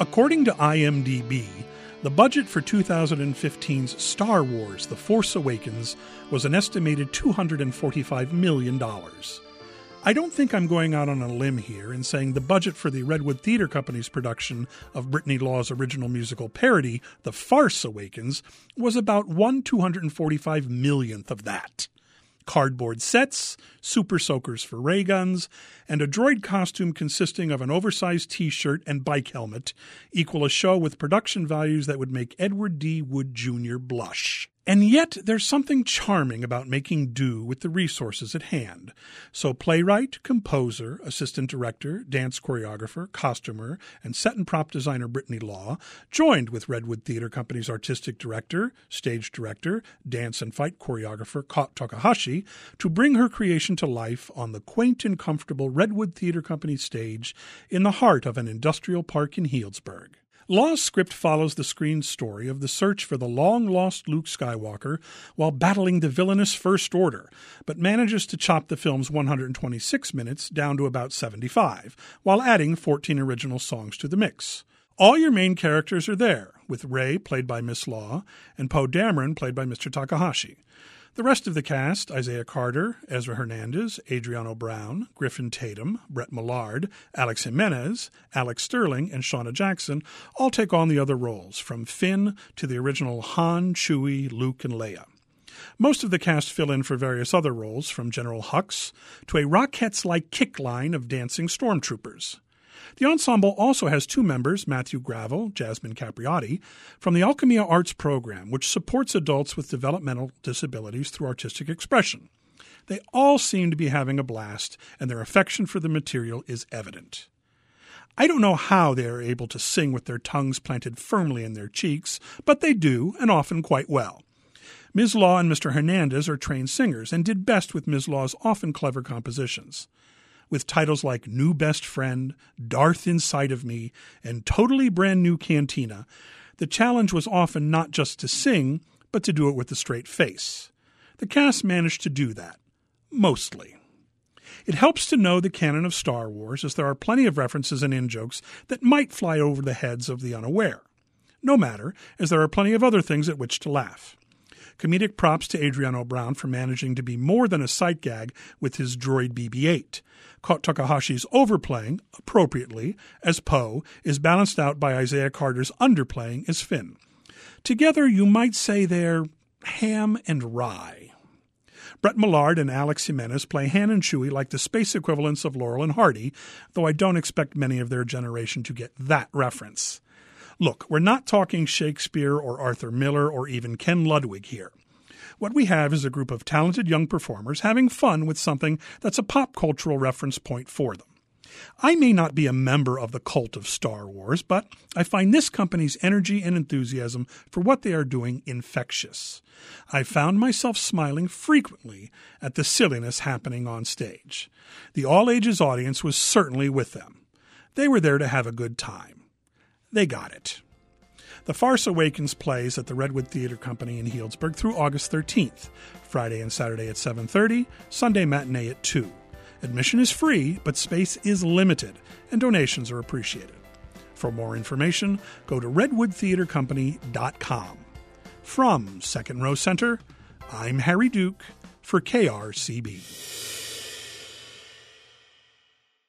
According to IMDb, the budget for 2015's Star Wars The Force Awakens was an estimated $245 million. I don't think I'm going out on a limb here in saying the budget for the Redwood Theatre Company's production of Brittany Law's original musical parody, The Farce Awakens, was about one 245 millionth of that cardboard sets, super soakers for ray guns, and a droid costume consisting of an oversized t shirt and bike helmet equal a show with production values that would make Edward D. Wood Jr. blush. And yet, there's something charming about making do with the resources at hand. So, playwright, composer, assistant director, dance choreographer, costumer, and set and prop designer Brittany Law joined with Redwood Theatre Company's artistic director, stage director, dance and fight choreographer Kot Takahashi to bring her creation to life on the quaint and comfortable Redwood Theatre Company stage in the heart of an industrial park in Healdsburg. Law's script follows the screen story of the search for the long lost Luke Skywalker while battling the villainous First Order, but manages to chop the film's 126 minutes down to about 75, while adding 14 original songs to the mix. All your main characters are there, with Rey, played by Miss Law, and Poe Dameron, played by Mr. Takahashi. The rest of the cast Isaiah Carter, Ezra Hernandez, Adriano Brown, Griffin Tatum, Brett Millard, Alex Jimenez, Alex Sterling, and Shauna Jackson all take on the other roles, from Finn to the original Han, Chewie, Luke, and Leia. Most of the cast fill in for various other roles, from General Hux to a Rockettes like kick line of dancing stormtroopers. The ensemble also has two members, Matthew Gravel, Jasmine Capriotti, from the Alchemia Arts program, which supports adults with developmental disabilities through artistic expression. They all seem to be having a blast, and their affection for the material is evident. I don't know how they are able to sing with their tongues planted firmly in their cheeks, but they do, and often quite well. Ms. Law and Mr. Hernandez are trained singers and did best with Ms. Law's often clever compositions with titles like New Best Friend, Darth Inside of Me, and Totally Brand New Cantina, the challenge was often not just to sing, but to do it with a straight face. The cast managed to do that. Mostly. It helps to know the canon of Star Wars, as there are plenty of references and in jokes that might fly over the heads of the unaware. No matter, as there are plenty of other things at which to laugh. Comedic props to Adriano Brown for managing to be more than a sight gag with his droid BB 8. Kot Takahashi's overplaying, appropriately, as Poe is balanced out by Isaiah Carter's underplaying as Finn. Together, you might say they're ham and rye. Brett Millard and Alex Jimenez play Han and Chewie like the space equivalents of Laurel and Hardy, though I don't expect many of their generation to get that reference. Look, we're not talking Shakespeare or Arthur Miller or even Ken Ludwig here. What we have is a group of talented young performers having fun with something that's a pop cultural reference point for them. I may not be a member of the cult of Star Wars, but I find this company's energy and enthusiasm for what they are doing infectious. I found myself smiling frequently at the silliness happening on stage. The all ages audience was certainly with them. They were there to have a good time. They got it. The Farce Awakens plays at the Redwood Theatre Company in Healdsburg through August 13th, Friday and Saturday at 7:30, Sunday matinee at 2. Admission is free, but space is limited, and donations are appreciated. For more information, go to redwoodtheatercompany.com. From Second Row Center, I'm Harry Duke for KRCB.